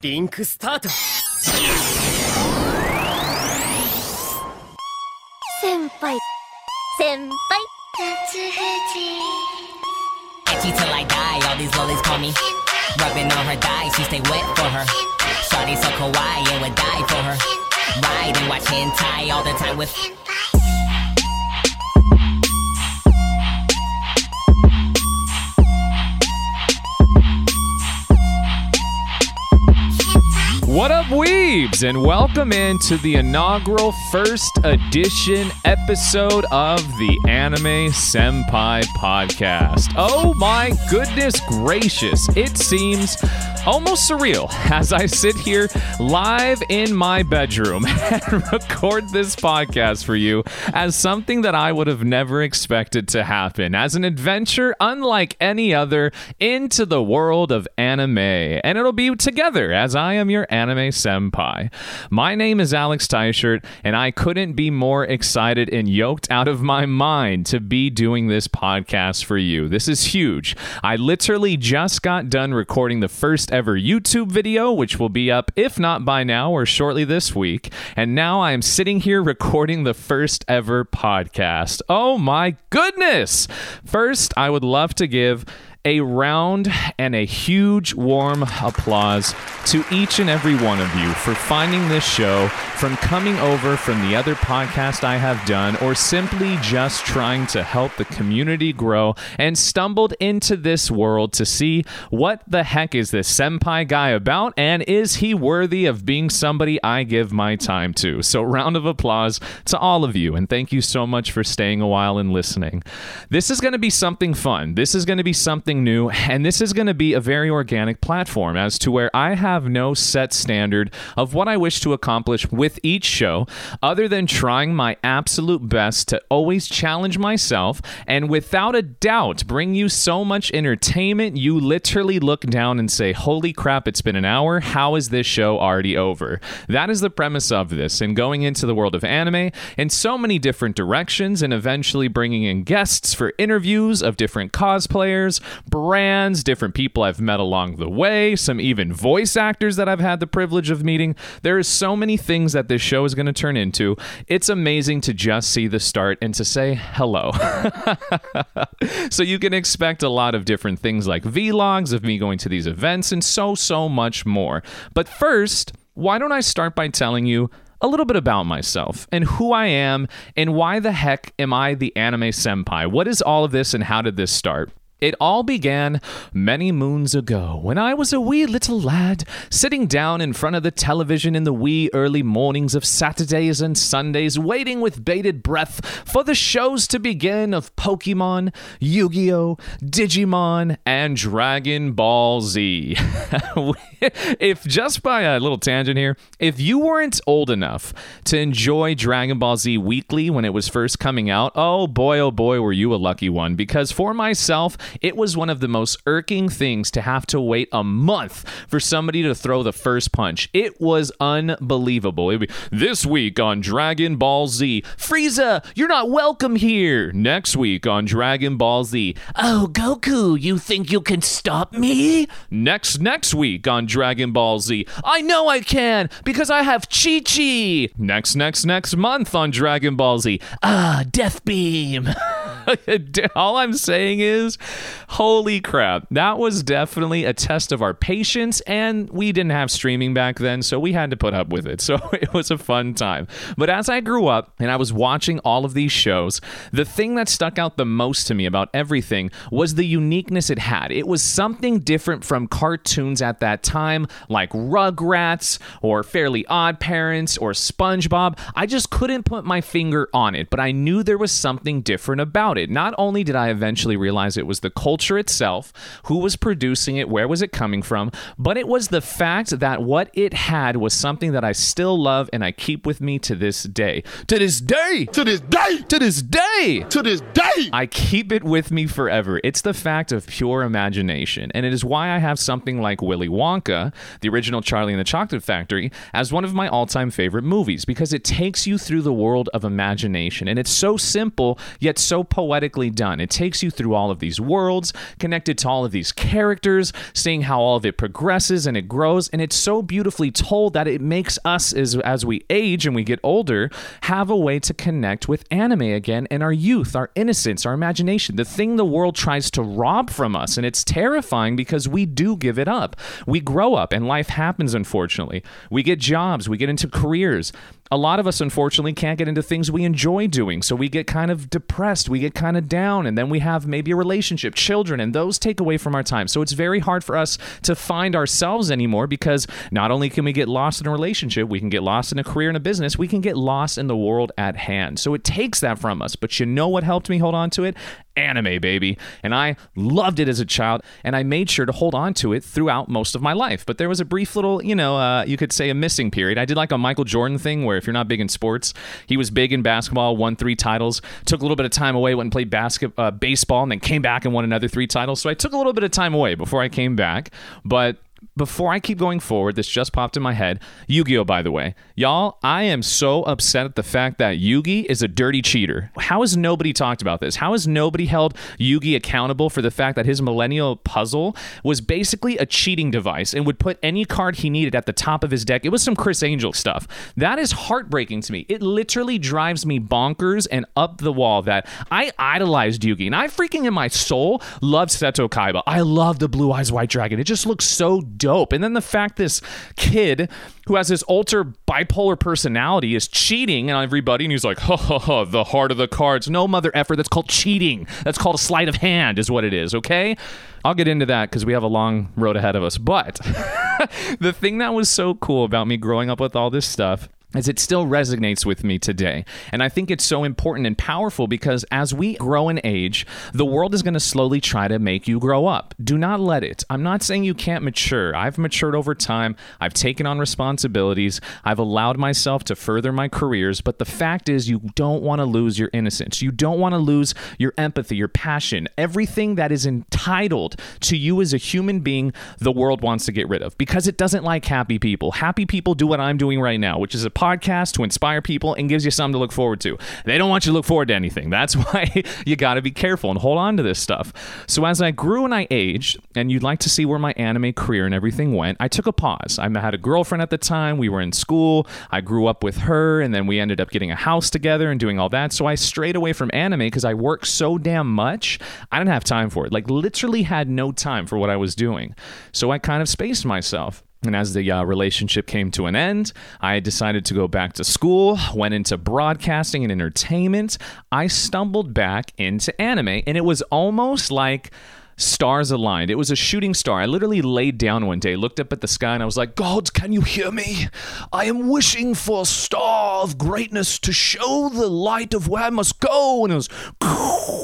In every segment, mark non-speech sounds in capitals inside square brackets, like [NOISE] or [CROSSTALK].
リンクスタート先輩先輩 Itchy till I die, all these lollies call me. Rubbing on her thighs, she stay wet for her. Shawty so kawaii, and would die for her. Ride and watch hentai all the time with. What up, weebs, and welcome into the inaugural first edition episode of the Anime Senpai podcast. Oh my goodness gracious, it seems almost surreal as I sit here live in my bedroom [LAUGHS] and record this podcast for you as something that I would have never expected to happen, as an adventure unlike any other into the world of anime. And it'll be together as I am your anime senpai. My name is Alex Teichert, and I couldn't be more excited and yoked out of my mind to be doing this podcast for you. This is huge. I literally just got done recording the first ever YouTube video, which will be up, if not by now or shortly this week. And now I am sitting here recording the first ever podcast. Oh my goodness! First, I would love to give a round and a huge warm applause to each and every one of you for finding this show, from coming over from the other podcast I have done, or simply just trying to help the community grow and stumbled into this world to see what the heck is this senpai guy about and is he worthy of being somebody I give my time to. So, round of applause to all of you, and thank you so much for staying a while and listening. This is going to be something fun. This is going to be something new, and this is going to be a very organic platform as to where I have no set standard of what I wish to accomplish with each show, other than trying my absolute best to always challenge myself and without a doubt bring you so much entertainment you literally look down and say, Holy crap, it's been an hour. How is this show already over? That is the premise of this, and going into the world of anime in so many different directions, and eventually bringing in guests for interviews of different cosplayers, brands, different people I've met along the way, some even voice actors that I've had the privilege of meeting. There is so many things that this show is going to turn into. It's amazing to just see the start and to say hello. [LAUGHS] so you can expect a lot of different things like vlogs of me going to these events and so, so much more. But first, why don't I start by telling you a little bit about myself and who I am and why the heck am I the anime senpai? What is all of this and how did this start? It all began many moons ago when I was a wee little lad sitting down in front of the television in the wee early mornings of Saturdays and Sundays, waiting with bated breath for the shows to begin of Pokemon, Yu Gi Oh!, Digimon, and Dragon Ball Z. [LAUGHS] if just by a little tangent here, if you weren't old enough to enjoy Dragon Ball Z weekly when it was first coming out, oh boy, oh boy, were you a lucky one. Because for myself, it was one of the most irking things to have to wait a month for somebody to throw the first punch. It was unbelievable. Be this week on Dragon Ball Z, Frieza, you're not welcome here. Next week on Dragon Ball Z, oh Goku, you think you can stop me? Next next week on Dragon Ball Z, I know I can because I have Chi Chi. Next next next month on Dragon Ball Z, ah, Death Beam. [LAUGHS] All I'm saying is, holy crap, that was definitely a test of our patience, and we didn't have streaming back then, so we had to put up with it. [LAUGHS] So it was a fun time. But as I grew up and I was watching all of these shows, the thing that stuck out the most to me about everything was the uniqueness it had. It was something different from cartoons at that time, like Rugrats or Fairly Odd Parents or SpongeBob. I just couldn't put my finger on it, but I knew there was something different about it. Not only did I eventually realize it was the culture itself, who was producing it, where was it coming from, but it was the fact that what it had was something that I still love and I keep with me to this day. To this day! To this day! To this day! To this day! I keep it with me forever. It's the fact of pure imagination, and it is why I have something like Willy Wonka, the original Charlie and the Chocolate Factory, as one of my all time favorite movies because it takes you through the world of imagination, and it's so simple yet so poetically done. It takes you through all of these worlds, connected to all of these characters, seeing how all of it progresses and it grows, and it's so beautifully told that it makes us as as we age and we get older have a way to connect with anime again and our youth, our innocence, our imagination, the thing the world tries to rob from us, and it's terrifying because we do give it up. We grow up and life happens unfortunately. We get jobs, we get into careers a lot of us unfortunately can't get into things we enjoy doing. So we get kind of depressed we get kind of down and then we have maybe a relationship children and those take away from our time. So it's very hard for us to find ourselves anymore because not only can we get lost in a relationship we can get lost in a career and a business we can get lost in the world at hand. So it takes that from us but you know what helped me hold on to it anime, baby. And I loved it as a child, and I made sure to hold on to it throughout most of my life. But there was a brief little, you know, uh, you could say a missing period. I did like a Michael Jordan thing where if you're not big in sports, he was big in basketball, won three titles, took a little bit of time away, went and played basket, uh, baseball, and then came back and won another three titles. So I took a little bit of time away before I came back. But before I keep going forward, this just popped in my head. Yu Gi Oh! by the way. Y'all, I am so upset at the fact that Yugi is a dirty cheater. How has nobody talked about this? How has nobody held Yugi accountable for the fact that his millennial puzzle was basically a cheating device and would put any card he needed at the top of his deck? It was some Criss Angel stuff. That is heartbreaking to me. It literally drives me bonkers and up the wall that I idolized Yugi and I freaking in my soul love Seto Kaiba. I love the Blue Eyes White Dragon. It just looks so dope. And then the fact this kid who has this ultra bipolar personality is cheating on everybody, and he's like, ha ha ha, the heart of the cards. No mother effort. That's called cheating. That's called a sleight of hand, is what it is, okay? I'll get into that because we have a long road ahead of us. But [LAUGHS] the thing that was so cool about me growing up with all this stuff as it still resonates with me today. And I think it's so important and powerful because as we grow in age, the world is going to slowly try to make you grow up. Do not let it. I'm not saying you can't mature. I've matured over time. I've taken on responsibilities. I've allowed myself to further my careers. But the fact is, you don't want to lose your innocence. You don't want to lose your empathy, your passion, everything that is entitled to you as a human being, the world wants to get rid of because it doesn't like happy people. Happy people do what I'm doing right now, which is a podcast to inspire people and gives you something to look forward to. They don't want you to look forward to anything. [LAUGHS] That's why you got to be careful and hold on to this stuff. So as I grew and I aged, and you'd like to see where my anime career and everything went, I took a pause. I had a girlfriend at the time. We were in school. I grew up with her, and then we ended up getting a house together and doing all that. So I strayed away from anime because I worked so damn much. I didn't have time for it. Like literally had no time for what I was doing. So I kind of spaced myself. And as the uh, relationship came to an end, I decided to go back to school, went into broadcasting and entertainment. I stumbled back into anime, and it was almost like stars aligned. It was a shooting star. I literally laid down one day, looked up at the sky, and I was like, God, can you hear me? I am wishing for a star of greatness to show the light of where I must go. And it was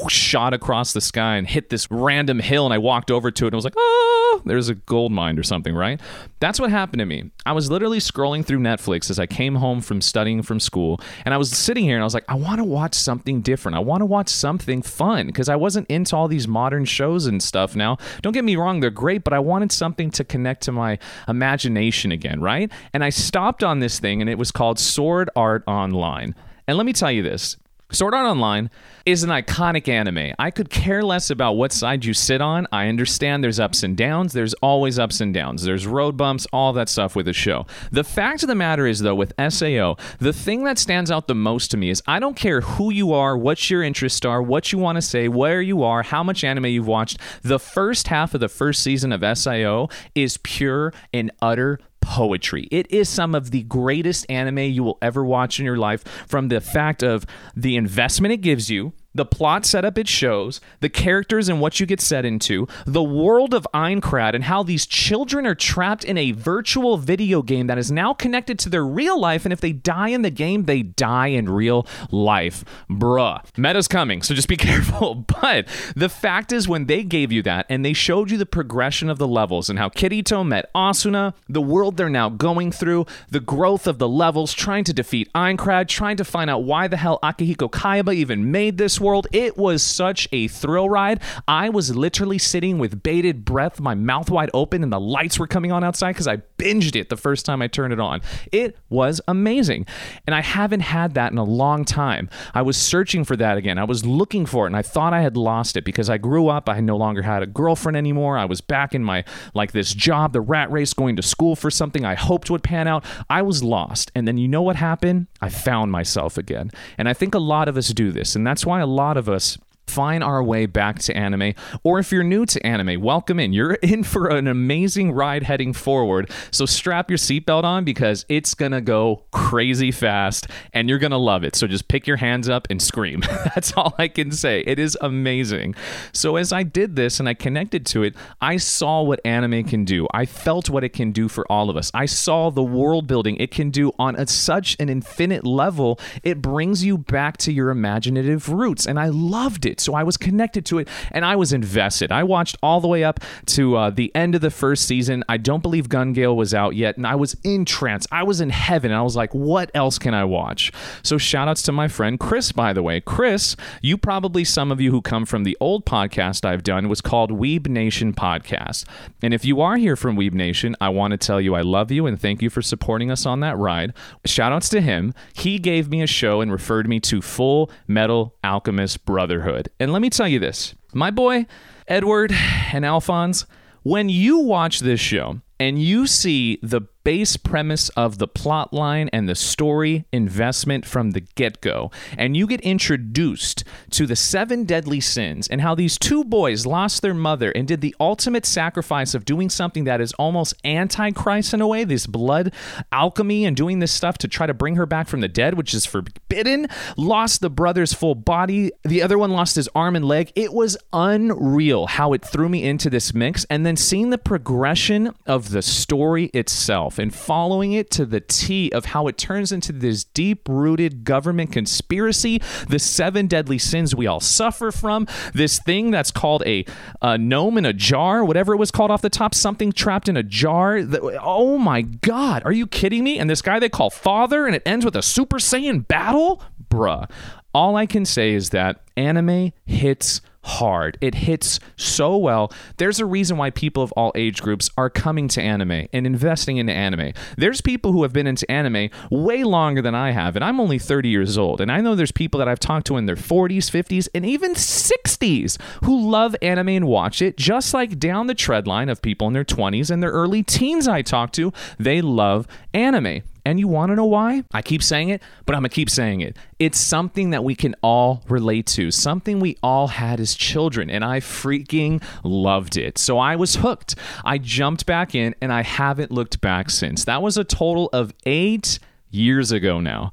[LAUGHS] shot across the sky and hit this random hill. And I walked over to it and I was like, oh, there's a gold mine or something, right? That's what happened to me. I was literally scrolling through Netflix as I came home from studying from school. And I was sitting here and I was like, I want to watch something different. I want to watch something fun because I wasn't into all these modern shows and stuff now. Don't get me wrong, they're great, but I wanted something to connect to my imagination again, right? And I stopped on this thing and it was called Sword Art Online. And let me tell you this Sword Art Online is an iconic anime. I could care less about what side you sit on. I understand there's ups and downs. There's always ups and downs. There's road bumps, all that stuff with the show. The fact of the matter is, though, with SAO, the thing that stands out the most to me is I don't care who you are, what your interests are, what you want to say, where you are, how much anime you've watched. The first half of the first season of SAO is pure and utter poetry. It is some of the greatest anime you will ever watch in your life from the fact of the investment it gives you, the plot setup it shows, the characters and what you get set into, the world of Aincrad and how these children are trapped in a virtual video game that is now connected to their real life. And if they die in the game, they die in real life. Bruh. Meta's coming, so just be [LAUGHS] careful. But the fact is, when they gave you that and they showed you the progression of the levels and how Kirito met Asuna, the world they're now going through, the growth of the levels, trying to defeat Aincrad, trying to find out why the hell Akihiko Kayaba even made this World. It was such a thrill ride. I was literally sitting with bated breath, my mouth wide open, and the lights were coming on outside because I binged it the first time I turned it on. It was amazing. And I haven't had that in a long time. I was searching for that again. I was looking for it and I thought I had lost it because I grew up. I no longer had a girlfriend anymore. I was back in my, like, this job, the rat race, going to school for something I hoped would pan out. I was lost. And then you know what happened? I found myself again. And I think a lot of us do this. And that's why a lot of us find our way back to anime. Or if you're new to anime, welcome in. You're in for an amazing ride heading forward. So strap your seatbelt on because it's going to go crazy fast and you're going to love it. So just pick your hands up and scream. [LAUGHS] That's all I can say. It is amazing. So as I did this and I connected to it, I saw what anime can do. I felt what it can do for all of us. I saw the world building it can do on a, such an infinite level. It brings you back to your imaginative roots and I loved it it. So I was connected to it and I was invested. I watched all the way up to uh, the end of the first season. I don't believe Gun Gale was out yet, and I was in trance. I was in heaven, and I was like, what else can I watch? So shout outs to my friend Chris, by the way. Chris, you probably, some of you who come from the old podcast I've done, was called Weeb Nation Podcast. And if you are here from Weeb Nation, I want to tell you I love you and thank you for supporting us on that ride. Shout outs to him. He gave me a show and referred me to Full Metal Alchemist Brotherhood good. And let me tell you this my boy, Edward and Alphonse, when you watch this show and you see the base premise of the plot line and the story investment from the get go. And you get introduced to the seven deadly sins and how these two boys lost their mother and did the ultimate sacrifice of doing something that is almost antichrist in a way, this blood alchemy and doing this stuff to try to bring her back from the dead, which is forbidden. Lost the brother's full body. The other one lost his arm and leg. It was unreal how it threw me into this mix. And then seeing the progression of the story itself and following it to the T of how it turns into this deep rooted government conspiracy, the seven deadly sins we all suffer from, this thing that's called a, a gnome in a jar, whatever it was called off the top, something trapped in a jar. oh my God, are you kidding me? And this guy they call Father, and it ends with a Super Saiyan battle? Bruh. All I can say is that anime hits hard. It hits so well. There's a reason why people of all age groups are coming to anime and investing into anime. There's people who have been into anime way longer than I have, and I'm only 30 years old. And I know there's people that I've talked to in their 40s, 50s, and even 60s who love anime and watch it, just like down the tread line of people in their 20s and their early teens I talk to. They love anime. And you want to know why? I keep saying it, but I'm going to keep saying it. It's something that we can all relate to, something we all had as children, and I freaking loved it. So I was hooked. I jumped back in, and I haven't looked back since. That was a total of eight years ago now.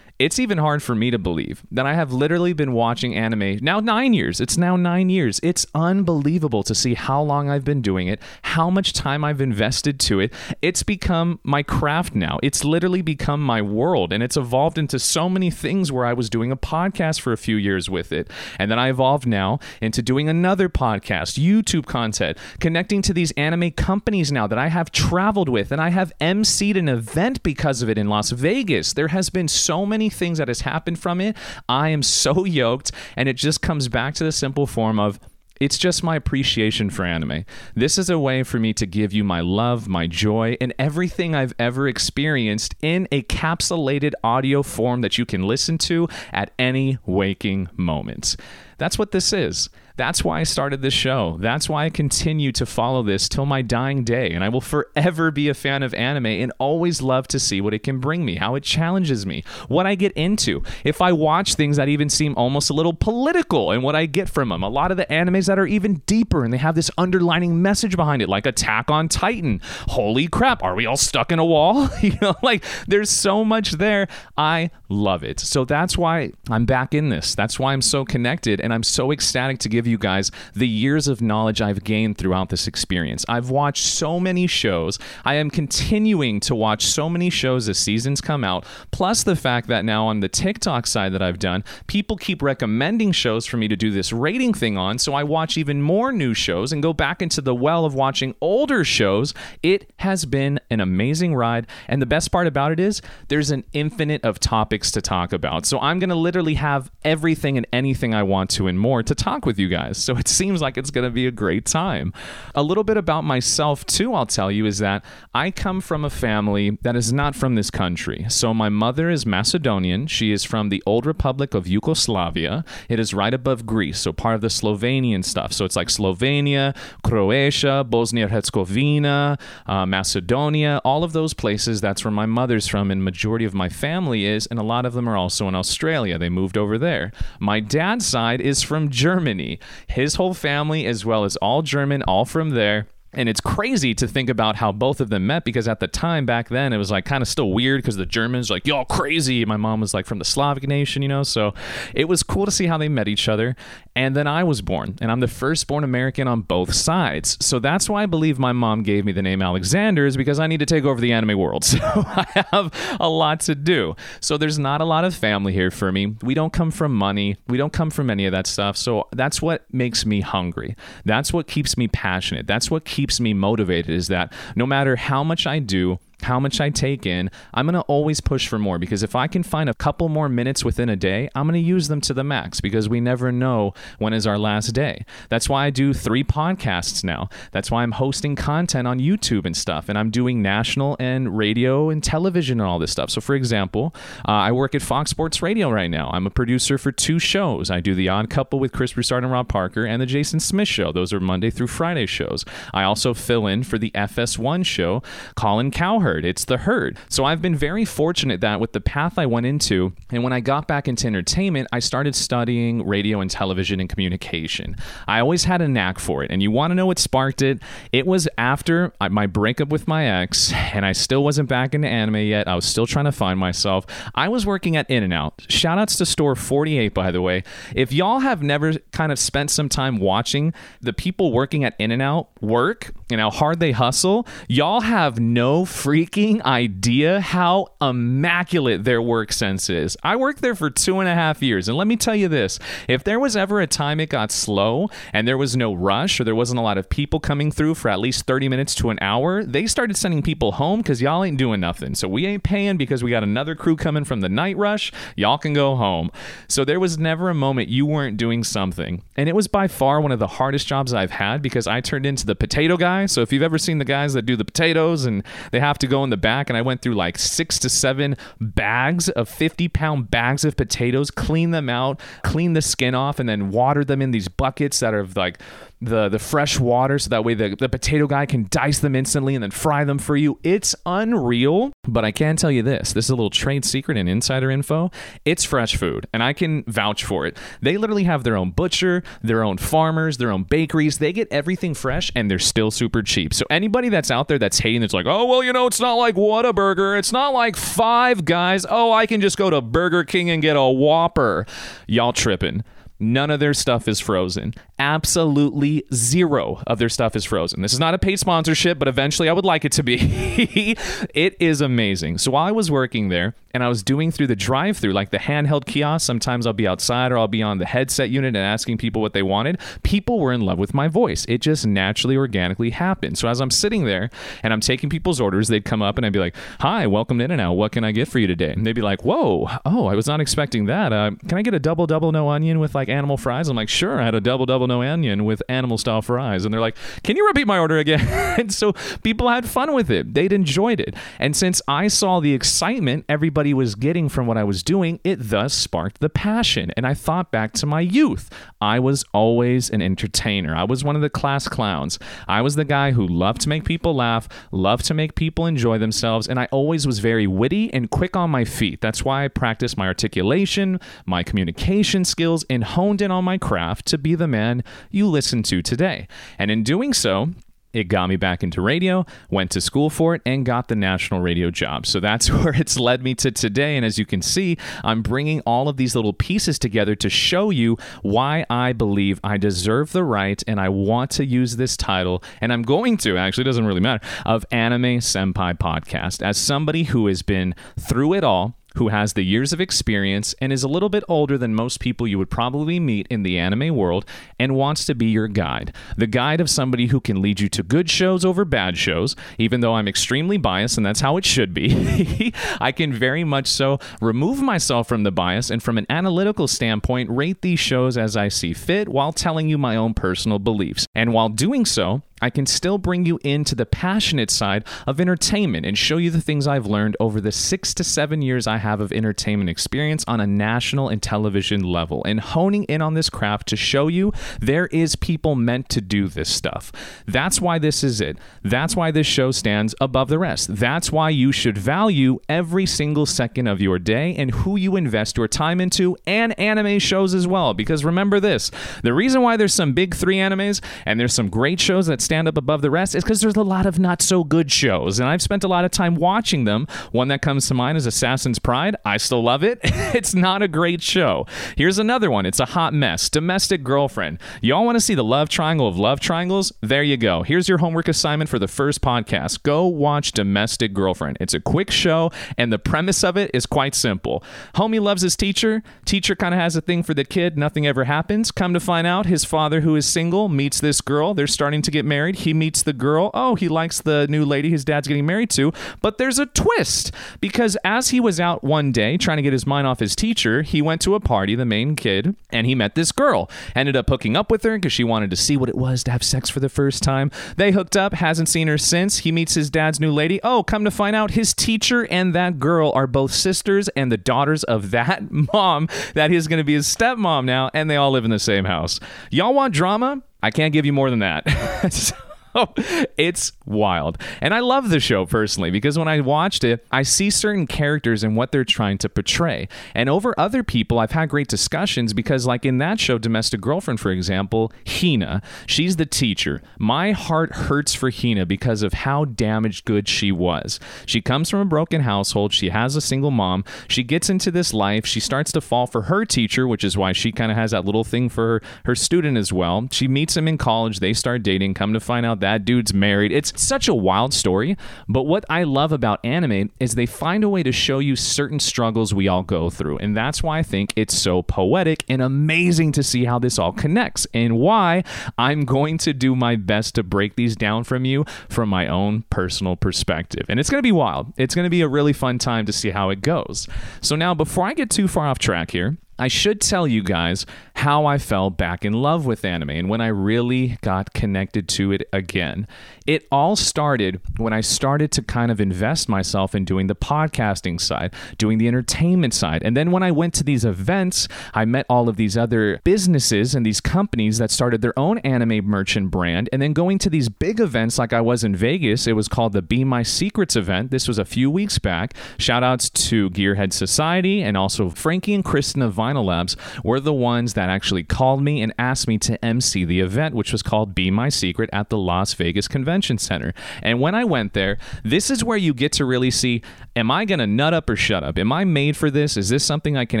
It's even hard for me to believe that I have literally been watching anime now nine years. It's now nine years. It's unbelievable to see how long I've been doing it, how much time I've invested to it. It's become my craft now. It's literally become my world, and it's evolved into so many things where I was doing a podcast for a few years with it. And then I evolved now into doing another podcast, YouTube content, connecting to these anime companies now that I have traveled with, and I have emceed an event because of it in Las Vegas. There has been so many many things that has happened from it. I am so [LAUGHS] yoked, and it just comes back to the simple form of it's just my appreciation for anime. This is a way for me to give you my love, my joy, and everything I've ever experienced in a capsulated audio form that you can listen to at any waking moment. That's what this is. That's why I started this show. That's why I continue to follow this till my dying day. And I will forever be a fan of anime and always love to see what it can bring me, how it challenges me, what I get into. If I watch things that even seem almost a little political and what I get from them, a lot of the animes that are even deeper and they have this underlining message behind it, like Attack on Titan. Holy crap, are we all stuck in a wall? [LAUGHS] you know, like there's so much there. I love it. So that's why I'm back in this. That's why I'm so connected and I'm so ecstatic to give you guys the years of knowledge I've gained throughout this experience. I've watched so many shows. I am continuing to watch so many shows as seasons come out, plus the fact that now on the TikTok side that I've done, people keep recommending shows for me to do this rating thing on, so I watch even more new shows and go back into the well of watching older shows. It has been an amazing ride, and the best part about it is there's an infinite of topics to talk about. So I'm going to literally have everything and anything I want to and more to talk with you guys. So it seems like it's going to be a great time. A little bit about myself, too, I'll tell you, is that I come from a family that is not from this country. So my mother is Macedonian. She is from the old Republic of Yugoslavia. It is right above Greece, so part of the Slovenian stuff. So it's like Slovenia, Croatia, Bosnia Herzegovina, uh, Macedonia, all of those places. That's where my mother's from, and majority of my family is, and a lot of them are also in Australia. They moved over there. My dad's side is from Germany. His whole family, as well as all German, all from there. And it's crazy to think about how both of them met because at the time back then it was like kind of still weird because the Germans like y'all crazy. My mom was like from the Slavic nation, you know. So it was cool to see how they met each other. And then I was born, and I'm the firstborn American on both sides. So that's why I believe my mom gave me the name Alexander is because I need to take over the anime world. [LAUGHS] So I have a lot to do. So there's not a lot of family here for me. We don't come from money. We don't come from any of that stuff. So that's what makes me hungry. That's what keeps me passionate. That's what keeps me motivated is that no matter how much I do, how much I take in, I'm going to always push for more because if I can find a couple more minutes within a day, I'm going to use them to the max because we never know when is our last day. That's why I do three podcasts now. That's why I'm hosting content on YouTube and stuff, and I'm doing national and radio and television and all this stuff. So, for example, uh, I work at Fox Sports Radio right now. I'm a producer for two shows. I do The Odd Couple with Chris Broussard and Rob Parker and The Jason Smith Show. Those are Monday through Friday shows. I also fill in for the FS1 show, Colin Cowherd herd. It's the herd. So I've been very fortunate that with the path I went into, and when I got back into entertainment, I started studying radio and television and communication. I always had a knack for it. And you want to know what sparked it? It was after my breakup with my ex, and I still wasn't back into anime yet. I was still trying to find myself. I was working at In N Out. Shout outs to Store 48, by the way. If y'all have never kind of spent some time watching the people working at In N Out work and how hard they hustle, y'all have no freaking idea how immaculate their work sense is. I worked there for two and a half years, and let me tell you this if there was ever a time it got slow and there was no rush or there wasn't a lot of people coming through for at least 30 minutes to an hour, they started sending people home because y'all ain't doing nothing. So we ain't paying because we got another crew coming from the night rush. Y'all can go home. So there was never a moment you weren't doing something. And it was by far one of the hardest jobs I've had because I turned into the potato guy. So if you've ever seen the guys that do the potatoes and they have to go in the back, and I went through like six to seven bags of 50 pound bags of potatoes, clean them out, clean the skin off, and then water them in these buckets that are like the the fresh water so that way the, the potato guy can dice them instantly and then fry them for you. It's unreal, but I can tell you this. This is a little trade secret and insider info. It's fresh food, and I can vouch for it. They literally have their own butcher, their own farmers, their own bakeries. They get everything fresh and they're still super cheap. So anybody that's out there that's hating, it's like, oh well, you know, it's not like Whataburger. It's not like Five Guys. Oh, I can just go to Burger King and get a Whopper. Y'all tripping. None of their stuff is frozen. Absolutely zero of their stuff is frozen. This is not a paid sponsorship, but eventually I would like it to be. [LAUGHS] it is amazing. So while I was working there and I was doing through the drive through, like the handheld kiosk, sometimes I'll be outside or I'll be on the headset unit and asking people what they wanted. People were in love with my voice. It just naturally, organically happened. So as I'm sitting there and I'm taking people's orders, they'd come up and I'd be like, Hi, welcome to In N Out. What can I get for you today? And they'd be like, Whoa, oh, I was not expecting that. Uh, can I get a double, double, no onion with like animal fries? I'm like, Sure. I had a double, double, no onion with animal style fries. And they're like, Can you repeat my order again? [LAUGHS] and so people had fun with it. They'd enjoyed it. And since I saw the excitement everybody was getting from what I was doing, it thus sparked the passion. And I thought back to my youth. I was always an entertainer. I was one of the class clowns. I was the guy who loved to make people laugh, loved to make people enjoy themselves, and I always was very witty and quick on my feet. That's why I practiced my articulation, my communication skills, and honed in on my craft to be the man you listen to today. And in doing so, It got me back into radio, went to school for it, and got the national radio job. So that's [LAUGHS] where it's led me to today. And as you can see, I'm bringing all of these little pieces together to show you why I believe I deserve the right and I want to use this title. And I'm going to, actually, it doesn't really matter, of Anime Senpai Podcast. As somebody who has been through it all, who has the years of experience and is a little bit older than most people you would probably meet in the anime world and wants to be your guide. The guide of somebody who can lead you to good shows over bad shows, even though I'm extremely biased and that's how it should be. [LAUGHS] I can very much so remove myself from the bias and from an analytical standpoint rate these shows as I see fit while telling you my own personal beliefs. And while doing so, I can still bring you into the passionate side of entertainment and show you the things I've learned over the six to seven years I have of entertainment experience on a national and television level, and honing in on this craft to show you there is people meant to do this stuff. That's why this is it. That's why this show stands above the rest. That's why you should value every single second of your day and who you invest your time into, and anime shows as well. Because remember this the reason why there's some big three animes and there's some great shows that stand up above the rest is because there's a lot of not so good shows. And I've spent a lot of time watching them. One that comes to mind is Assassin's Pride. I still love it. [LAUGHS] it's not a great show. Here's another one. It's a hot mess. Domestic Girlfriend. Y'all want to see the love triangle of love triangles? There you go. Here's your homework assignment for the first podcast. Go watch Domestic Girlfriend. It's a quick show, and the premise of it is quite simple. Homie loves his teacher. Teacher kind of has a thing for the kid. Nothing ever happens. Come to find out, his father, who is single, meets this girl. They're starting to get married married. He meets the girl. Oh, he likes the new lady his dad's getting married to. But there's a twist because as he was out one day trying to get his mind off his teacher, he went to a party, the main kid, and he met this girl. Ended up hooking up with her because she wanted to see what it was to have sex for the first time. They hooked up, hasn't seen her since. He meets his dad's new lady. Oh, come to find out, his teacher and that girl are both sisters and the daughters of that [LAUGHS] mom that is going to be his stepmom now, and they all live in the same house. Y'all want drama? I can't give you more than that. [LAUGHS] so, [LAUGHS] it's wild. And I love the show personally because when I watched it, I see certain characters and what they're trying to portray. And over other people, I've had great discussions because, like in that show, Domestic Girlfriend, for example, Hina, she's the teacher. My heart hurts for Hina because of how damaged good she was. She comes from a broken household, she has a single mom, she gets into this life, she starts to fall for her teacher, which is why she kind of has that little thing for her, her student as well. She meets him in college, they start dating, come to find out that dude's married. It's such a wild story, but what I love about anime is they find a way to show you certain struggles we all go through. And that's why I think it's so poetic and amazing to see how this all connects and why I'm going to do my best to break these down from you from my own personal perspective. And it's going to be wild. It's going to be a really fun time to see how it goes. So now before I get too far off track here, I should tell you guys how I fell back in love with anime and when I really got connected to it again. It all started when I started to kind of invest myself in doing the podcasting side, doing the entertainment side. And then when I went to these events, I met all of these other businesses and these companies that started their own anime merchant brand. And then going to these big events like I was in Vegas, it was called the Be My Secrets event. This was a few weeks back. Shout outs to Gearhead Society and also Frankie and Kristen of Vinyl Labs were the ones that actually called me and asked me to MC the event, which was called Be My Secret at the Las Vegas Convention Center. And when I went there, this is where you get to really see am I going to nut up or shut up? Am I made for this? Is this something I can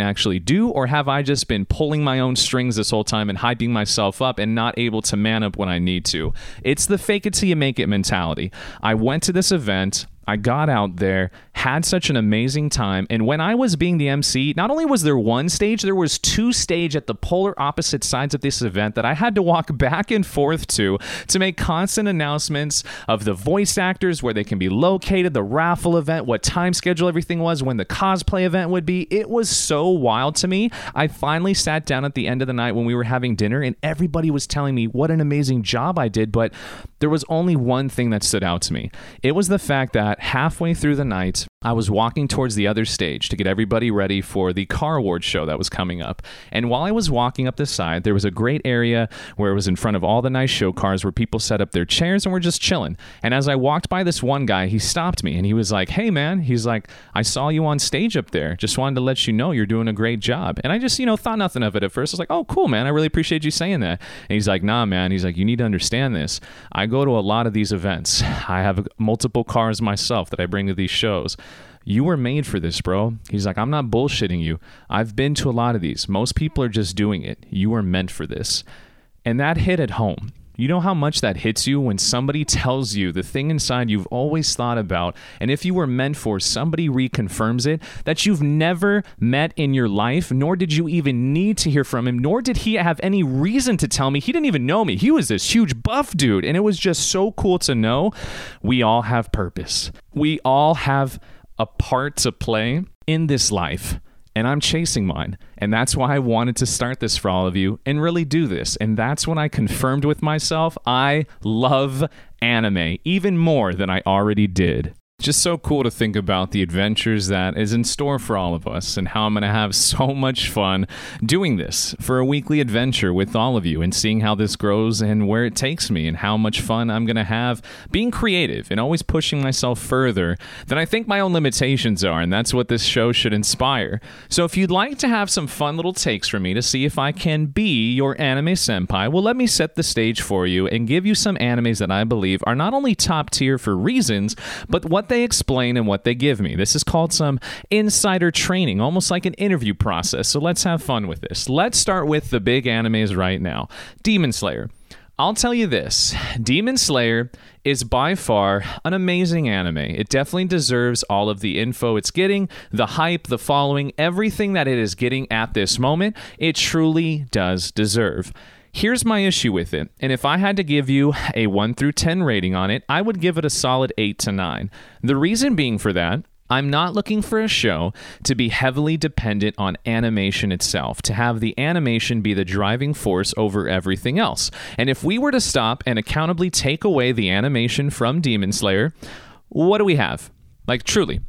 actually do? Or have I just been pulling my own strings this whole time and hyping myself up and not able to man up when I need to? It's the fake it till you make it mentality. I went to this event. I got out there, had such an amazing time, and when I was being the MC, not only was there one stage, there was two stage at the polar opposite sides of this event that I had to walk [LAUGHS] back and forth to to make constant announcements of the voice actors, where they can be located, the raffle event, what time schedule everything was, when the cosplay event would be. It was so wild to me. I finally sat down at the end of the night when we were having dinner, and everybody was telling me what an amazing job I did, but there was only one thing that stood out to me. It was the fact that halfway through the night, I was walking towards the other stage to get everybody ready for the car award show that was coming up. And while I was walking up the side, there was a great area where it was in front of all the nice show cars where people set up their chairs and were just chilling. And as I walked by this one guy, he stopped me and he was like, Hey man, he's like, I saw you on stage up there. Just wanted to let you know you're doing a great job. And I just, you know, thought nothing of it at first. I was like, Oh, cool, man. I really appreciate you saying that. And he's like, Nah, man. He's like, You need to understand this. I go to a lot of these events. I have multiple cars myself that I bring to these shows. You were made for this, bro. He's like, I'm not bullshitting you. I've been to a lot of these. Most people are just doing it. You were meant for this. And that hit at home. You know how much that hits you when somebody tells you the thing inside you've always thought about, and if you were meant for, somebody reconfirms it that you've never met in your life, nor did you even need to hear from him, nor did he have any reason to tell me. He didn't even know me. He was this huge buff dude, and it was just so cool to know we all have purpose. We all have a part to play in this life and I'm chasing mine. And that's why I wanted to start this for all of you and really do this. And that's when I confirmed with myself I love anime even more than I already did. Just so cool to think about the adventures that is in store for all of us and how I'm going to have [LAUGHS] so much fun doing this for a weekly adventure with all of you and seeing how this grows and where it takes me and how much fun I'm going to have being creative and always pushing myself further than I think my own limitations are. And that's what this show should inspire. So if you'd like to have some fun little takes from me to see if I can be your anime senpai, well, let me set the stage for you and give you some animes that I believe are not only top tier for reasons, but what they explain and what they give me. This is called some insider training, almost like an interview process. So let's have fun with this. Let's start with the big animes right now Demon Slayer. I'll tell you this Demon Slayer is by far an amazing anime. It definitely deserves all of the info it's getting, the hype, the following, everything that it is getting at this moment. It truly does deserve. Here's my issue with it. And if I had to give you a 1 through 10 rating on it, I would give it a solid 8 to 9. The reason being for that I'm not looking for a show to be heavily dependent on animation itself, to have the animation be the driving force over everything else. And if we were to stop and accountably take away the animation from Demon Slayer, what do we have? Like, truly,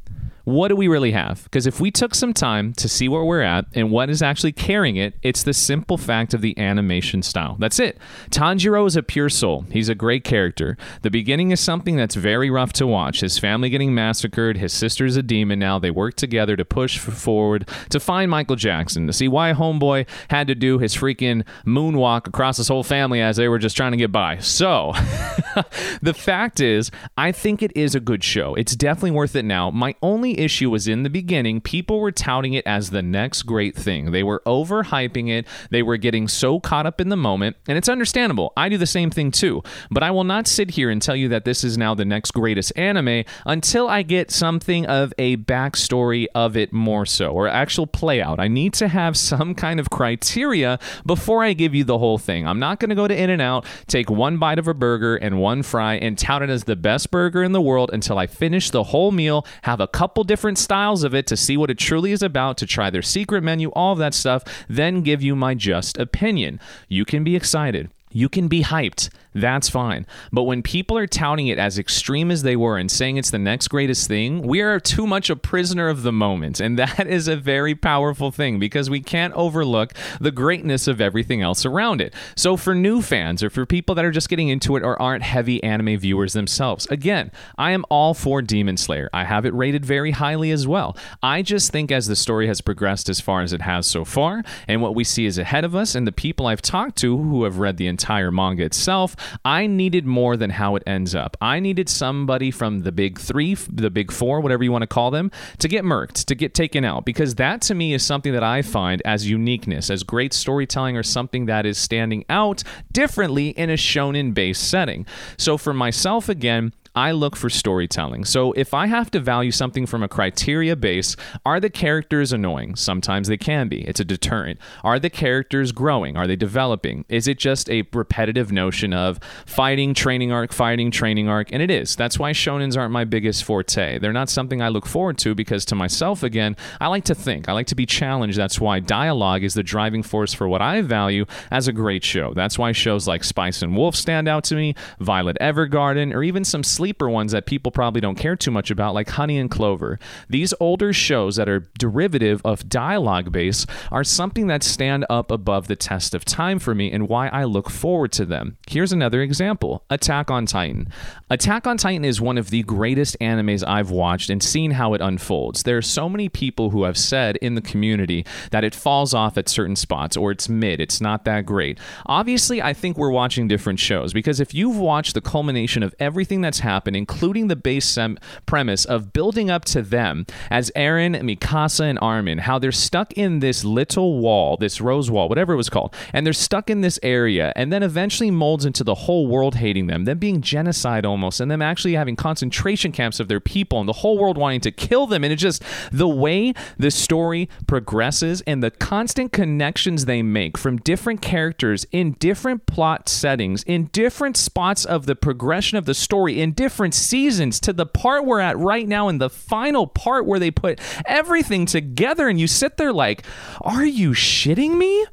what do we really have? Because if we took some time to see where we're at and what is actually carrying it, it's the simple fact of the animation style. That's it. Tanjiro is a pure soul. He's a great character. The beginning is something that's very rough to watch. His family getting massacred, his sister's a demon now. They work together to push forward to find Michael Jackson, to see why Homeboy had to do his freaking moonwalk across his whole family as they were just trying to get by. So, [LAUGHS] the fact is, I think it is a good show. It's definitely worth it now. My only issue was in the beginning, people were touting it as the next great thing. They were overhyping it. They were getting so caught up in the moment, and it's understandable. I do the same thing too. But I will not sit here and tell you that this is now the next greatest anime until I get something of a backstory of it more so, or actual play out. I need to have [LAUGHS] some kind of criteria before I give you the whole thing. I'm not going to go to In N Out, take one bite of a burger and one fry, and tout it as the best burger in the world until I finish the whole meal, have a couple different styles of it to see what it truly is about, to try their secret menu, all of that stuff, then give you my just opinion. You can be excited. You can be hyped. That's fine. But when people are touting it as extreme as they were and saying it's the next greatest thing, we are too much a prisoner of the moment. And [LAUGHS] that is a very powerful thing because we can't overlook the greatness of everything else around it. So, for new fans or for people that are just getting into it or aren't heavy anime viewers themselves, again, I am all for Demon Slayer. I have it rated very highly as well. I just think as the story has progressed as far as it has so far, and what we see is ahead of us, and the people I've talked to who have read the entire manga itself, I needed more than how it ends up. I needed somebody from the big three, the big four, whatever you want to call them, to get murked, to get taken out, because that to me is something that I find as uniqueness, as great storytelling, or something that is standing out differently in a shonen based setting. So for myself, again, I look for storytelling. So if I have to value something from a criteria base, are the characters annoying? Sometimes they can be. It's a deterrent. Are the characters growing? Are they developing? Is it just a repetitive notion of fighting, training arc, fighting, training arc? And it is. That's why shonens aren't my biggest forte. They're not something I look forward to because to myself, again, I like to think. I like to be challenged. That's why dialogue is the driving force for what I value as a great show. That's why shows like Spice and Wolf stand out to me, Violet Evergarden, or even some sleep sleeper ones that people probably don't care too much about, like Honey and Clover. These older shows that are derivative of dialogue base are something that stand up above the test of time for me and why I look forward to them. Here's another example Attack on Titan. Attack on Titan is one of the greatest animes I've watched and seen how it unfolds. There are so many people who have said in the community that it falls off at certain spots or it's mid, it's not that great. Obviously, I think we're watching different shows because if you've watched the culmination of everything that's happened, including the base sem- premise of building up to them as Eren, Mikasa, and Armin, how they're stuck in this little wall, this rose wall, whatever it was called, and they're stuck in this area, and then eventually molds into the whole world hating them, them being genocide almost, and them actually having concentration camps of their people, and the whole world wanting to kill them. And it's just the way the story progresses and the constant connections they make from different characters in different plot settings, in different spots of the progression of the story, in different seasons, to the part we're at right now, in the final part where they put everything together, and you sit there like, are you shitting me?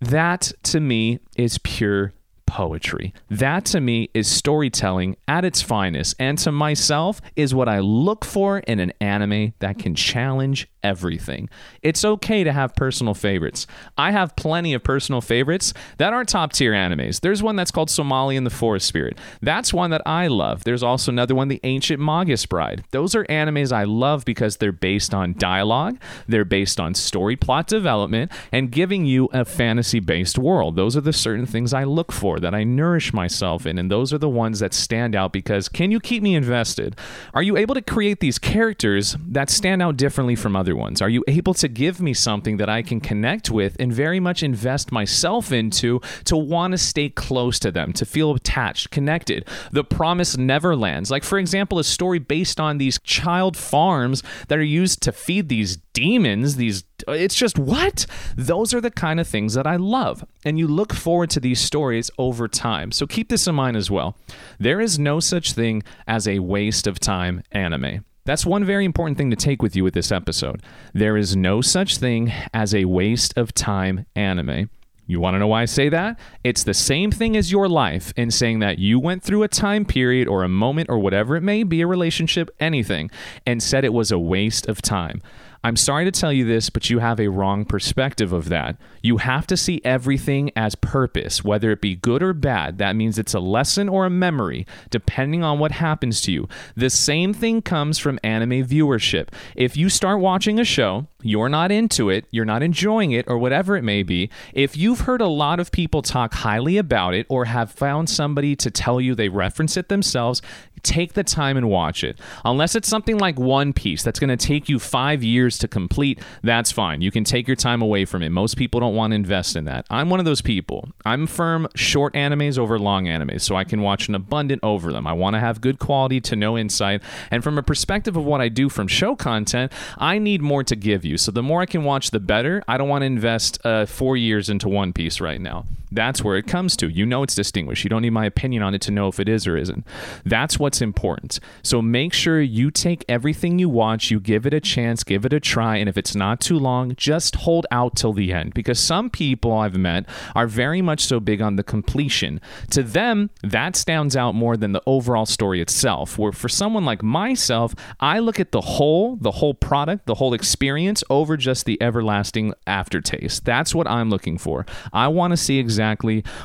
That to me is pure poetry. That to me is storytelling at its finest, and to myself is what I look for in an anime that can challenge everything. It's okay to have personal favorites. I have plenty of personal favorites that aren't top tier animes. There's one that's called Somali and the Forest Spirit. That's one that I love. There's also another one, The Ancient Magus Bride. Those are animes I love because they're based on dialogue, they're based on story plot development, and giving you a fantasy based world. Those are the certain things I look for that I nourish myself in, and those are the ones that stand out because can you keep me invested? Are you able to create these characters that stand out differently from other ones? Are you able to give me something that I can connect with and very much invest myself into to want to stay close to them, to feel attached, connected? The promise never lands. Like, for example, a story based on these child farms that are used to feed these demons, these it's just what? Those are the kind of things that I love. And you look forward to these stories over time. So keep this in mind as well. There is no such thing as a waste of time anime. That's one very important thing to take with you with this episode. There is no such thing as a waste of time anime. You want to know why I say that? It's the same thing as your life in saying that you went through a time period or a moment or whatever it may be, a relationship, anything, and said it was a waste of time. I'm sorry to tell you this, but you have a wrong perspective of that. You have to see everything as purpose, whether it be good or bad. That means it's a lesson or a memory, depending on what happens to you. The same thing comes from anime viewership. If you start watching a show, you're not into it, you're not enjoying it, or whatever it may be, if you've heard a lot of people talk highly about it or have found somebody to tell you they reference it themselves, take the time and watch it. Unless it's something like One Piece that's going to take you five years to complete, that's fine. You can take your time away from it. Most people don't want to invest in that. I'm one of those people. I'm firm short animes over long animes, so I can watch an abundant over them. I want to have good quality to no insight. And from a perspective of what I do from show content, I need more to give you. So the more I can watch, the better. I don't want to invest uh, four years into One Piece right now. That's where it comes to. You know it's distinguished. You don't need my opinion on it to know if it is or isn't. That's what's important. So make sure you take everything you watch, you give it a chance, give it a try, and if it's not too long, just hold out till the end. Because some people I've met are very much so big on the completion. To them, that stands out more than the overall story itself. Where for someone like myself, I look at the whole, the whole product, the whole experience over just the everlasting aftertaste. That's what I'm looking for. I want to see exactly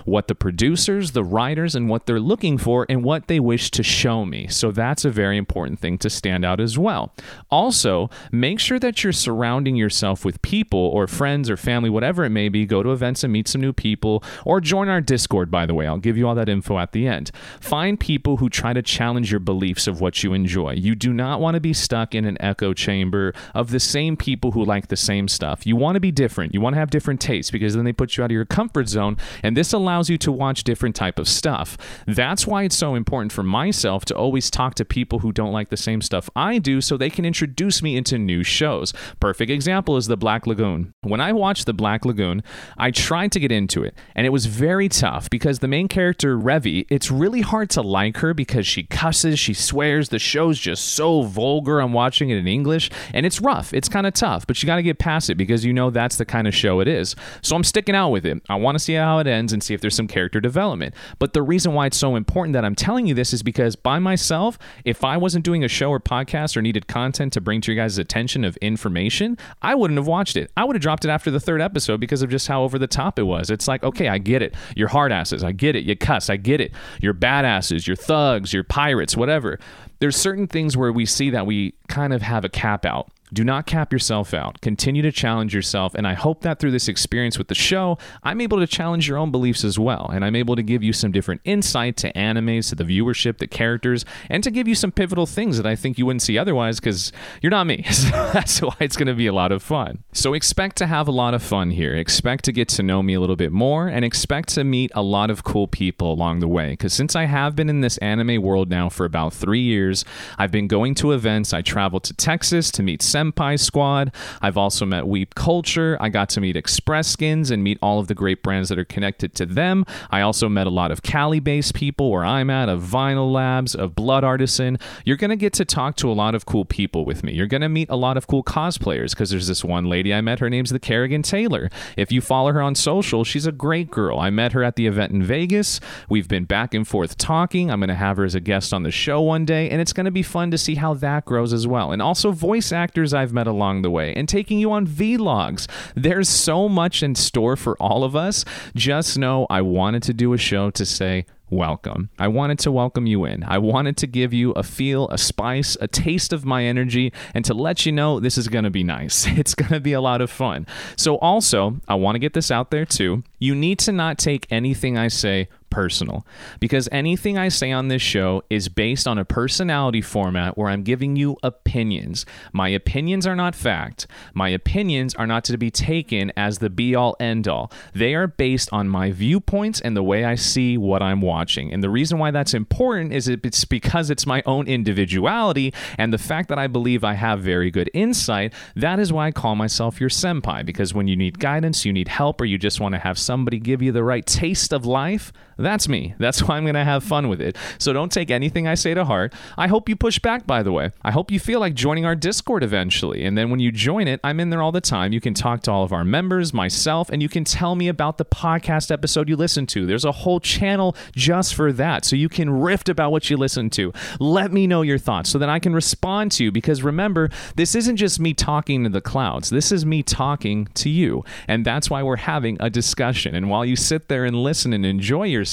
what the producers, the writers, and what they're looking for and what they wish to show me. So that's a very important thing to stand out as well. Also, make sure that you're surrounding yourself with people or friends or family, whatever it may be. Go to events and meet some new people or join our Discord, by the way. I'll give you all that info at the end. Find people who try to challenge your beliefs of what you enjoy. You do not want to be stuck in an echo chamber of the same people who like the same stuff. You want to be different. You want to have different tastes because then they put you out of your comfort zone and this allows you to watch different type of stuff. That's why it's so important for myself to always talk to people who don't like the same stuff I do so they can introduce me into new shows. Perfect example is The Black Lagoon. When I watched The Black Lagoon, I tried to get into it and it was very tough because the main character Revy, it's really hard to like her because she cusses, she swears, the show's just so vulgar. I'm watching it in English and it's rough. It's kind of tough, but you got to get past it because you know that's the kind of show it is. So I'm sticking out with it. I want to see how how it ends and see if there's some character development. But the reason why it's so important that I'm telling you this is because by myself, if I wasn't doing a show or podcast or needed content to bring to your guys' attention of information, I wouldn't have watched it. I would have dropped it after the third episode because of just how over the top it was. It's like, okay, I get it. You're hard asses. I get it. You cuss. I get it. You're badasses. You're thugs. You're pirates. Whatever. There's certain things where we see that we kind of have a cap out. Do not cap yourself out. Continue to challenge yourself. And I hope that through this experience with the show, I'm able to challenge your own beliefs as well. And I'm able to give you some different insight to animes, to the viewership, the characters, and to give you some pivotal things that I think you wouldn't see otherwise because you're not me. [LAUGHS] So that's why it's going to be a lot of fun. So expect to have a lot of fun here. Expect to get to know me a little bit more and expect to meet a lot of cool people along the way. Because since I have been in this anime world now for about three years, I've been going to events. I traveled to Texas to meet Senpai Squad. I've also met Weep Culture. I got to meet Express Skins and meet all of the great brands that are connected to them. I also met a lot of Cali based people where I'm at, of Vinyl Labs, of Blood Artisan. You're going to get to talk to a lot of cool people with me. You're going to meet a lot of cool cosplayers because there's this one lady I met. Her name's the Kerrigan Taylor. If you follow her on social, she's a great girl. I met her at the event in Vegas. We've been back and forth talking. I'm going to have her as a guest on the show one day, and it's going to be fun to see how that grows as well. And also voice actors I've met along the way and taking you on vlogs. There's so much in store for all of us. Just know I wanted to do a show to say, welcome. I wanted to welcome you in. I wanted to give you a feel, a spice, a taste of my energy, and to let you know this is going to be nice. [LAUGHS] It's going to be a lot of fun. So, also, I want to get this out there too. You need to not take anything I say personal because anything I say on this show is based on a personality format where I'm giving you opinions. My opinions are not fact. My opinions are not to be taken as the be all end all. They are based on my viewpoints and the way I see what I'm watching. And the reason why that's important is it's because it's my own individuality and the fact that I believe I have very good insight. That is why I call myself your senpai because when you need guidance, you need help, or you just want to have somebody give you the right taste of life, that's me. That's [LAUGHS] why I'm going to have fun with it. So don't take anything I say to heart. I hope you push back, by the way. I hope you feel like joining our Discord eventually. And then when you join it, I'm in there all the time. You can talk to all of our members, myself, and you can tell me about the podcast episode you listen to. There's a whole channel just for that. So you can rift about what you listen to. Let me know your thoughts so that I can respond to you. Because remember, this isn't just me talking to the clouds, this is me talking to you. And that's why we're having a discussion. And while you sit there and listen and enjoy yourself,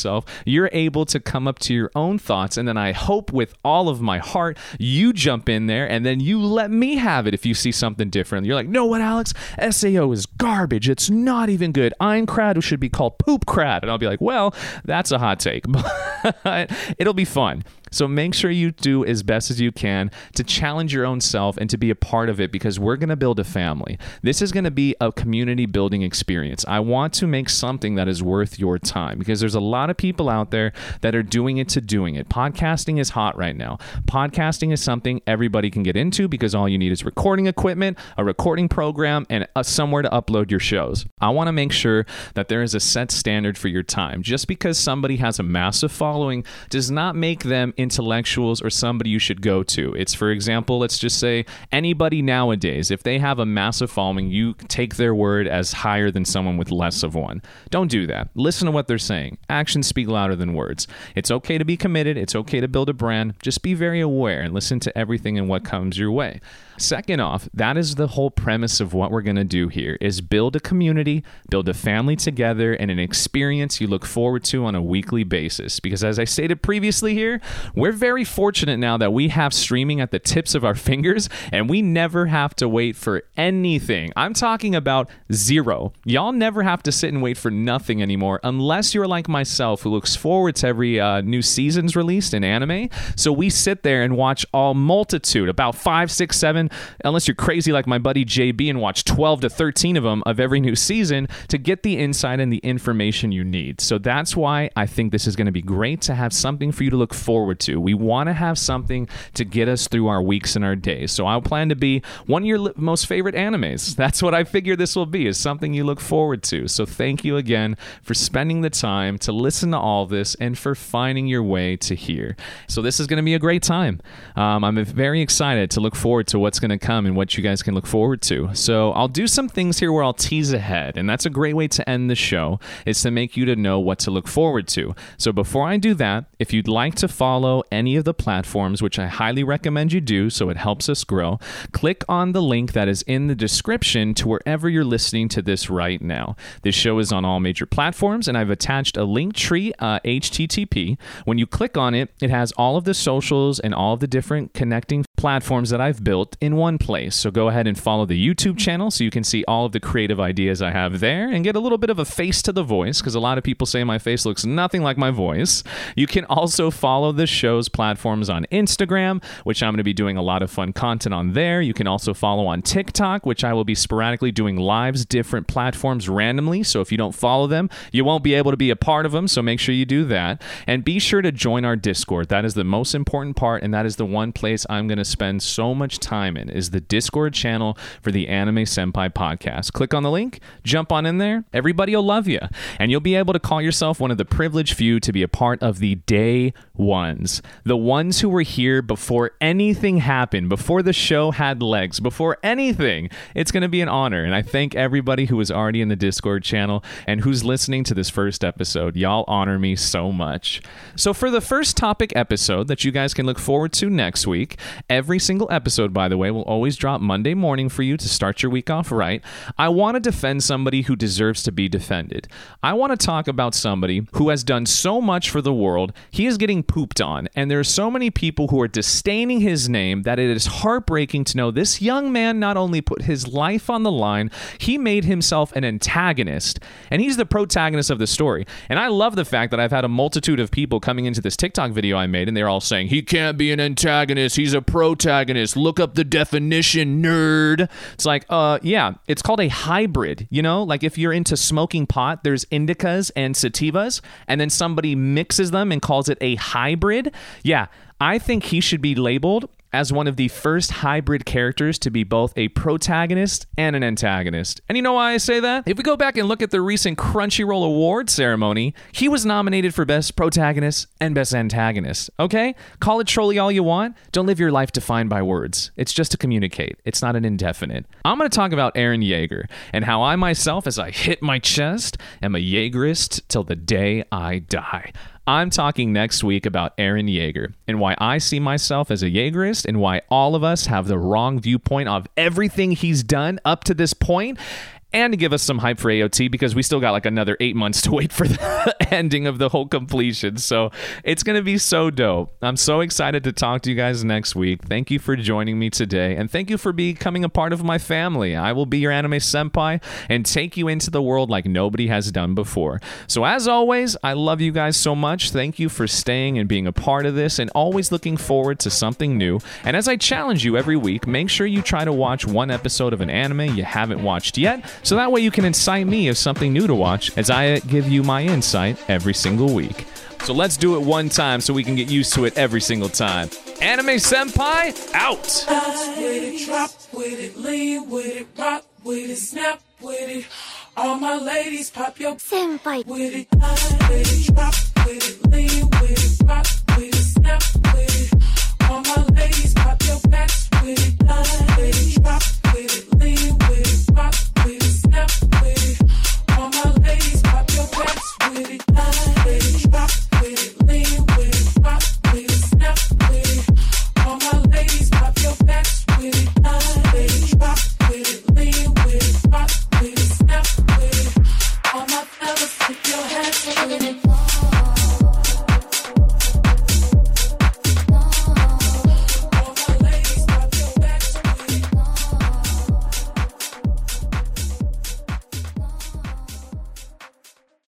you're able to come up to your own thoughts. And then I hope with all of my heart, you jump in there and then you let me have it if you see something different. You're like, no, what, Alex? SAO is garbage. It's not even good. Aincrad should be called poop crad. And I'll be like, well, that's a hot take, [LAUGHS] but it'll be fun. So make sure you do as best as you can to challenge your own self and to be a part of it because we're going to build a family. This is going to be a community building experience. I want to make something that is worth your time because there's a lot of people out there that are doing it to doing it. Podcasting is hot right now. Podcasting is something everybody can get into because all you need is recording equipment, a recording program, and a, somewhere to upload your shows. I want to make sure that there is a set standard for your time. Just because somebody has a massive following does not make them intellectuals or somebody you should go to. It's, for example, let's just say anybody nowadays, if they have a massive following, you take their word as higher than someone with less of one. Don't do that. Listen to what they're saying. Actions speak louder than words. It's okay to be committed, it's okay to build a brand. Just be very aware and listen to everything and what comes your way. Second off, that is the whole premise of what we're going to do here is build a community, build a family together and an experience you look forward to on a weekly basis because as I stated previously here, we're very fortunate now that we have streaming at the tips of our [LAUGHS] fingers and we never have to wait for anything. I'm talking about zero. Y'all never have to sit and wait for nothing anymore unless you're like myself who looks forward to every uh, new season's released in anime. So we sit there and watch all multitude, about 5, 6, 7 season, unless you're crazy like my buddy JB and watch 12 to 13 of them of every new season to get the insight and the information you need. So that's why I think this is going to be great to have something for you to look forward to. We want to have something to get us through our weeks and our days. So I'll plan to be one of your most favorite animes. [LAUGHS] That's what I figure this will be, is something you look forward to. So thank you again for spending the time to listen to all this and for finding your way to here. So this is going to be a great time. Um, I'm very excited to look forward to what what's going to come and what you guys can look forward to. So I'll do some things here where I'll tease ahead, and that's a great way to end the show is to make you to know what to look forward to. So before I do that, if you'd like to follow any of the platforms, which I highly recommend you do, so it helps us grow, click on the link that is in the description to wherever you're listening to this right now. This show is on all major platforms, and I've attached a Linktree, uh, HTTP. When you click on it, it has all of the socials and all of the different connecting platforms that I've built in one place. So go ahead and follow the YouTube channel so you can see all of the creative ideas I have there and get a little bit of a face to the voice because a lot of people say my face looks nothing like my voice. You can also follow the show's platforms on Instagram, which I'm going to be doing a lot of fun content on there. You can also follow on TikTok, which I will be sporadically doing lives, different platforms randomly. So if you don't follow them, you won't be able to be a part of them. So make sure you do that. And be sure to join our Discord. That is the most important part, and that is the one place I'm going to spend so much time in is the Discord channel for the Anime Senpai podcast. Click on the link, jump on in there. Everybody will love you, and you'll be able to call yourself one of the privileged few to be a part of the day ones, the ones who were here before anything happened, before the show had legs, before anything. It's going to be an honor, and I thank everybody who is already in the Discord channel and who's listening to this first episode. Y'all honor me so much. So for the first topic episode that you guys can look forward to next week, Every single episode, by the way, will always drop Monday morning for you to start your week off right. I want to defend somebody who deserves to be defended. I want to talk about somebody who has done so much for the world. He is getting pooped on, and there are so many people who are disdaining his name that it is heartbreaking to know this young man not only put his life on the line, he made himself an antagonist, and he's the protagonist of the story. And I love the fact that I've had a multitude of people coming into this TikTok video I made, and they're all saying, he can't be an antagonist, he's a pro protagonist. Look up the definition, nerd. It's like, uh, yeah, it's called a hybrid. You know, like if you're into smoking pot, there's indicas and sativas, and then somebody mixes them and calls it a hybrid. Yeah, I think he should be labeled as one of the first hybrid characters to be both a protagonist and an antagonist. And you know why I say that? If we go back and look at the recent Crunchyroll Award ceremony, he was nominated for Best Protagonist and Best Antagonist. Okay? Call it trolly all you want. Don't live your life defined by words. It's just to communicate, it's not an indefinite. I'm going to talk about Eren Yeager and how I myself, as I hit my chest, am a Yeagerist till the day I die. I'm talking next week about Eren Yeager and why I see myself as a Yeagerist and why all of us have the wrong viewpoint of everything he's done up to this point and to give us some hype for AOT because we still got like another eight months to wait for [LAUGHS] the ending of the whole completion. So it's going to be so dope. I'm so excited to talk to you guys next week. Thank you for joining me today and thank you for becoming a part of my family. I will be your anime senpai and take you into the world like nobody has done before. So as always, I love you guys so much. Thank you for staying and being a part of this and always looking forward to something new. And as I challenge you every week, make sure you try to watch one episode of an anime you haven't watched yet so that way you can incite me of something new to watch as I give you my insight every single week. So let's do it one time so we can get used to it every single time. Anime Senpai, out! with it, drop with it, lean with it, rock with it, snap with it. All my ladies, pop your 先輩 with it, with it, drop with it, lean with it, rock with it, snap with it. All my ladies, pop your backs with it, with it, drop